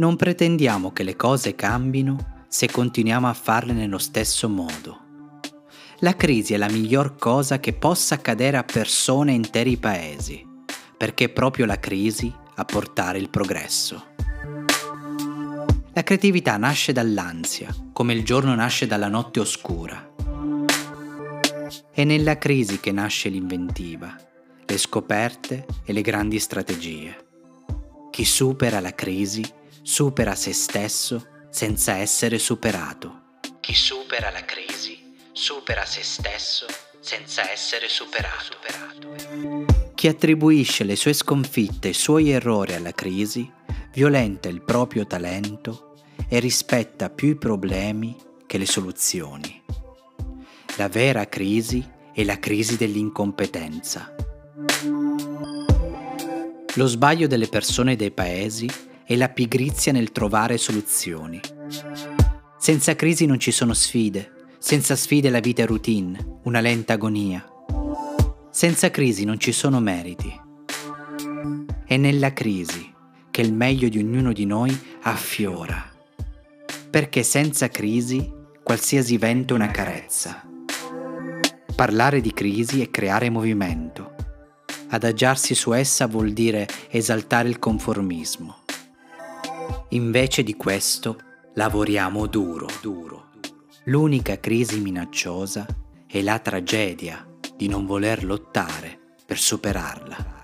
Non pretendiamo che le cose cambino se continuiamo a farle nello stesso modo. La crisi è la miglior cosa che possa accadere a persone e interi paesi, perché è proprio la crisi a portare il progresso. La creatività nasce dall'ansia, come il giorno nasce dalla notte oscura. È nella crisi che nasce l'inventiva, le scoperte e le grandi strategie. Chi supera la crisi supera se stesso senza essere superato. Chi supera la crisi supera se stesso senza essere superato. Chi attribuisce le sue sconfitte e i suoi errori alla crisi violenta il proprio talento e rispetta più i problemi che le soluzioni. La vera crisi è la crisi dell'incompetenza. Lo sbaglio delle persone e dei paesi è la pigrizia nel trovare soluzioni. Senza crisi non ci sono sfide, senza sfide la vita è routine, una lenta agonia. Senza crisi non ci sono meriti. È nella crisi che il meglio di ognuno di noi affiora. Perché senza crisi qualsiasi vento è una carezza. Parlare di crisi è creare movimento. Adagiarsi su essa vuol dire esaltare il conformismo. Invece di questo, lavoriamo duro, duro. L'unica crisi minacciosa è la tragedia di non voler lottare per superarla.